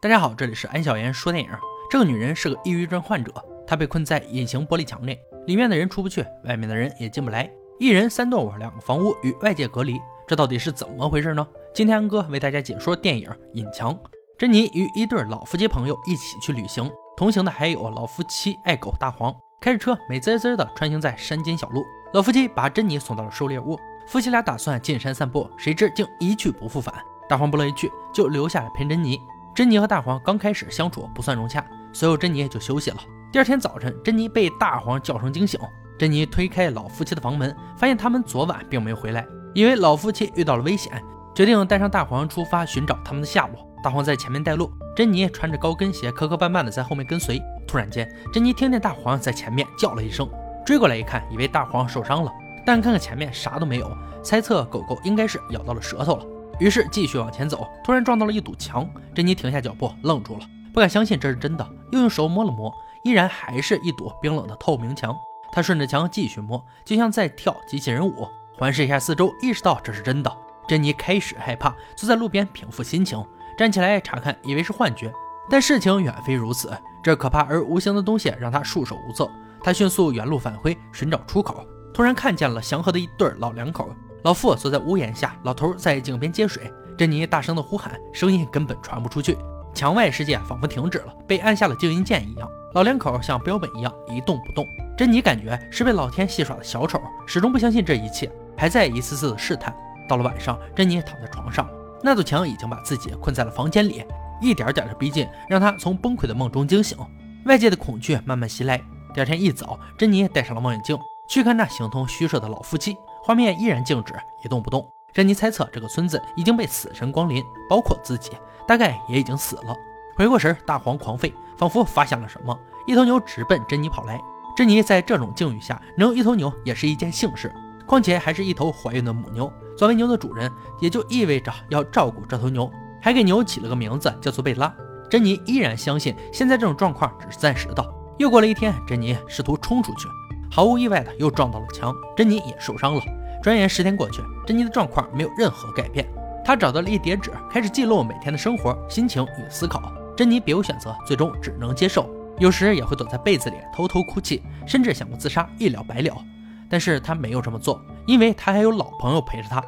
大家好，这里是安小言说电影。这个女人是个抑郁症患者，她被困在隐形玻璃墙内，里面的人出不去，外面的人也进不来。一人三栋，两个房屋与外界隔离，这到底是怎么回事呢？今天安哥为大家解说电影《隐墙》。珍妮与一对老夫妻朋友一起去旅行，同行的还有老夫妻爱狗大黄，开着车美滋滋的穿行在山间小路。老夫妻把珍妮送到了狩猎屋，夫妻俩打算进山散步，谁知竟一去不复返。大黄不乐意去，就留下来陪珍妮。珍妮和大黄刚开始相处不算融洽，随后珍妮就休息了。第二天早晨，珍妮被大黄叫声惊醒。珍妮推开老夫妻的房门，发现他们昨晚并没有回来，以为老夫妻遇到了危险，决定带上大黄出发寻找他们的下落。大黄在前面带路，珍妮穿着高跟鞋，磕磕绊绊的在后面跟随。突然间，珍妮听见大黄在前面叫了一声，追过来一看，以为大黄受伤了，但看看前面啥都没有，猜测狗狗应该是咬到了舌头了。于是继续往前走，突然撞到了一堵墙。珍妮停下脚步，愣住了，不敢相信这是真的，又用手摸了摸，依然还是一堵冰冷的透明墙。她顺着墙继续摸，就像在跳机器人舞。环视一下四周，意识到这是真的，珍妮开始害怕，坐在路边平复心情，站起来查看，以为是幻觉，但事情远非如此。这可怕而无形的东西让她束手无策。她迅速原路返回，寻找出口，突然看见了祥和的一对老两口。老妇坐在屋檐下，老头在井边接水。珍妮大声的呼喊，声音根本传不出去。墙外世界仿佛停止了，被按下了静音键一样。老两口像标本一样一动不动。珍妮感觉是被老天戏耍的小丑，始终不相信这一切，还在一次次的试探。到了晚上，珍妮躺在床上，那堵墙已经把自己困在了房间里，一点点的逼近，让她从崩溃的梦中惊醒。外界的恐惧慢慢袭来。第二天一早，珍妮戴上了望远镜，去看那形同虚设的老夫妻。画面依然静止，一动不动。珍妮猜测这个村子已经被死神光临，包括自己，大概也已经死了。回过神，大黄狂吠，仿佛发现了什么，一头牛直奔珍妮跑来。珍妮在这种境遇下能有一头牛也是一件幸事，况且还是一头怀孕的母牛。作为牛的主人，也就意味着要照顾这头牛，还给牛起了个名字，叫做贝拉。珍妮依然相信现在这种状况只是暂时的。又过了一天，珍妮试图冲出去，毫无意外的又撞到了墙，珍妮也受伤了。转眼十天过去，珍妮的状况没有任何改变。她找到了一叠纸，开始记录每天的生活、心情与思考。珍妮别无选择，最终只能接受。有时也会躲在被子里偷偷哭泣，甚至想过自杀，一了百了。但是她没有这么做，因为她还有老朋友陪着她。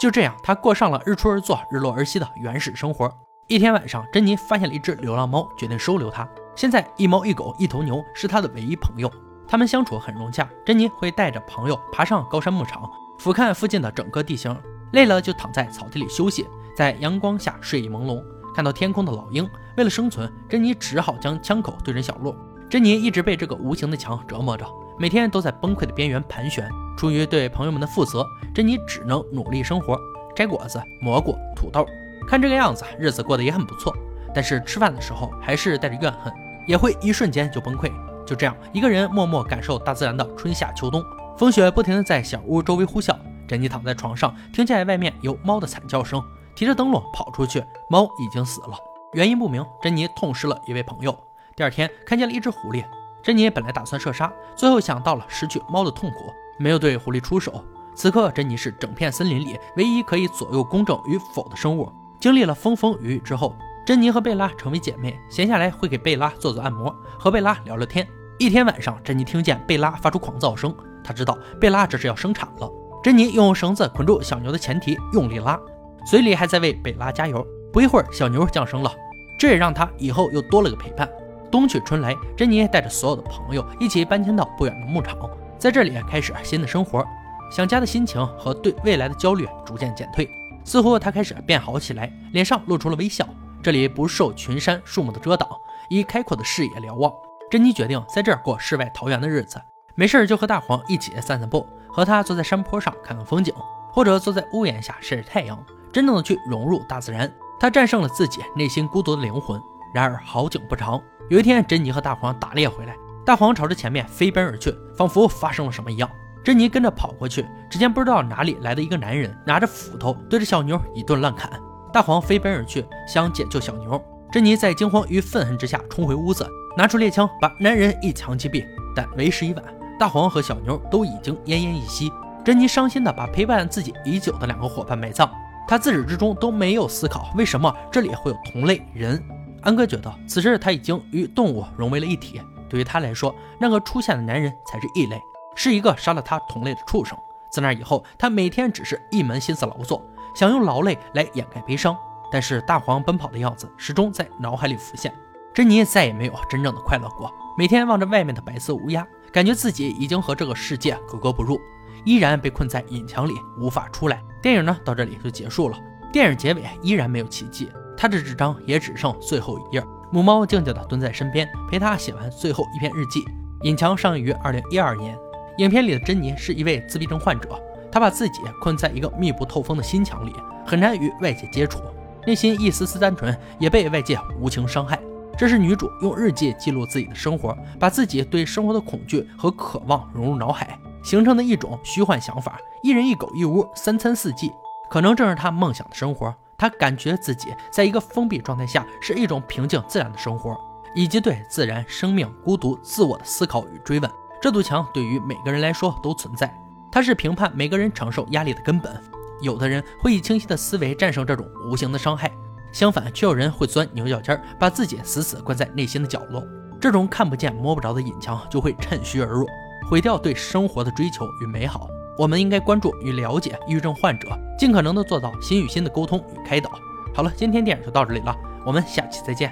就这样，她过上了日出而作、日落而息的原始生活。一天晚上，珍妮发现了一只流浪猫，决定收留它。现在，一猫一狗一头牛是她的唯一朋友，他们相处很融洽。珍妮会带着朋友爬上高山牧场。俯瞰附近的整个地形，累了就躺在草地里休息，在阳光下睡意朦胧，看到天空的老鹰。为了生存，珍妮只好将枪口对准小鹿。珍妮一直被这个无形的墙折磨着，每天都在崩溃的边缘盘旋。出于对朋友们的负责，珍妮只能努力生活，摘果子、蘑菇、土豆。看这个样子，日子过得也很不错。但是吃饭的时候还是带着怨恨，也会一瞬间就崩溃。就这样，一个人默默感受大自然的春夏秋冬。风雪不停地在小屋周围呼啸，珍妮躺在床上，听见外面有猫的惨叫声，提着灯笼跑出去，猫已经死了，原因不明。珍妮痛失了一位朋友。第二天看见了一只狐狸，珍妮本来打算射杀，最后想到了失去猫的痛苦，没有对狐狸出手。此刻珍妮是整片森林里唯一可以左右公正与否的生物。经历了风风雨雨之后，珍妮和贝拉成为姐妹，闲下来会给贝拉做做按摩，和贝拉聊聊天。一天晚上，珍妮听见贝拉发出狂躁声。她知道贝拉这是要生产了。珍妮用绳子捆住小牛的前蹄，用力拉，嘴里还在为贝拉加油。不一会儿，小牛降生了，这也让他以后又多了个陪伴。冬去春来，珍妮带着所有的朋友一起搬迁到不远的牧场，在这里开始新的生活。想家的心情和对未来的焦虑逐渐减退，似乎他开始变好起来，脸上露出了微笑。这里不受群山树木的遮挡，以开阔的视野瞭望。珍妮决定在这儿过世外桃源的日子。没事就和大黄一起散散步，和他坐在山坡上看看风景，或者坐在屋檐下晒晒太阳，真正的去融入大自然。他战胜了自己内心孤独的灵魂。然而好景不长，有一天，珍妮和大黄打猎回来，大黄朝着前面飞奔而去，仿佛发生了什么一样。珍妮跟着跑过去，只见不知道哪里来的一个男人，拿着斧头对着小牛一顿乱砍。大黄飞奔而去，想解救小牛。珍妮在惊慌与愤恨之下冲回屋子，拿出猎枪，把男人一枪击毙，但为时已晚。大黄和小牛都已经奄奄一息，珍妮伤心的把陪伴自己已久的两个伙伴埋葬。她自始至终都没有思考为什么这里会有同类人。安哥觉得此时他已经与动物融为了一体，对于他来说，那个出现的男人才是异类，是一个杀了他同类的畜生。自那以后，他每天只是一门心思劳作，想用劳累来掩盖悲伤。但是大黄奔跑的样子始终在脑海里浮现。珍妮再也没有真正的快乐过，每天望着外面的白色乌鸦，感觉自己已经和这个世界格格不入，依然被困在隐墙里无法出来。电影呢到这里就结束了。电影结尾依然没有奇迹，他的纸张也只剩最后一页。母猫静静地蹲在身边，陪他写完最后一篇日记。隐墙上映于二零一二年。影片里的珍妮是一位自闭症患者，她把自己困在一个密不透风的心墙里，很难与外界接触，内心一丝丝单纯也被外界无情伤害。这是女主用日记记录自己的生活，把自己对生活的恐惧和渴望融入脑海，形成的一种虚幻想法。一人一狗一屋，三餐四季，可能正是她梦想的生活。她感觉自己在一个封闭状态下是一种平静自然的生活，以及对自然、生命、孤独、自我的思考与追问。这堵墙对于每个人来说都存在，它是评判每个人承受压力的根本。有的人会以清晰的思维战胜这种无形的伤害，相反，却有人会钻牛角尖，把自己死死关在内心的角落。这种看不见摸不着的隐墙就会趁虚而入，毁掉对生活的追求与美好。我们应该关注与了解抑郁症患者，尽可能的做到心与心的沟通与开导。好了，今天电影就到这里了，我们下期再见。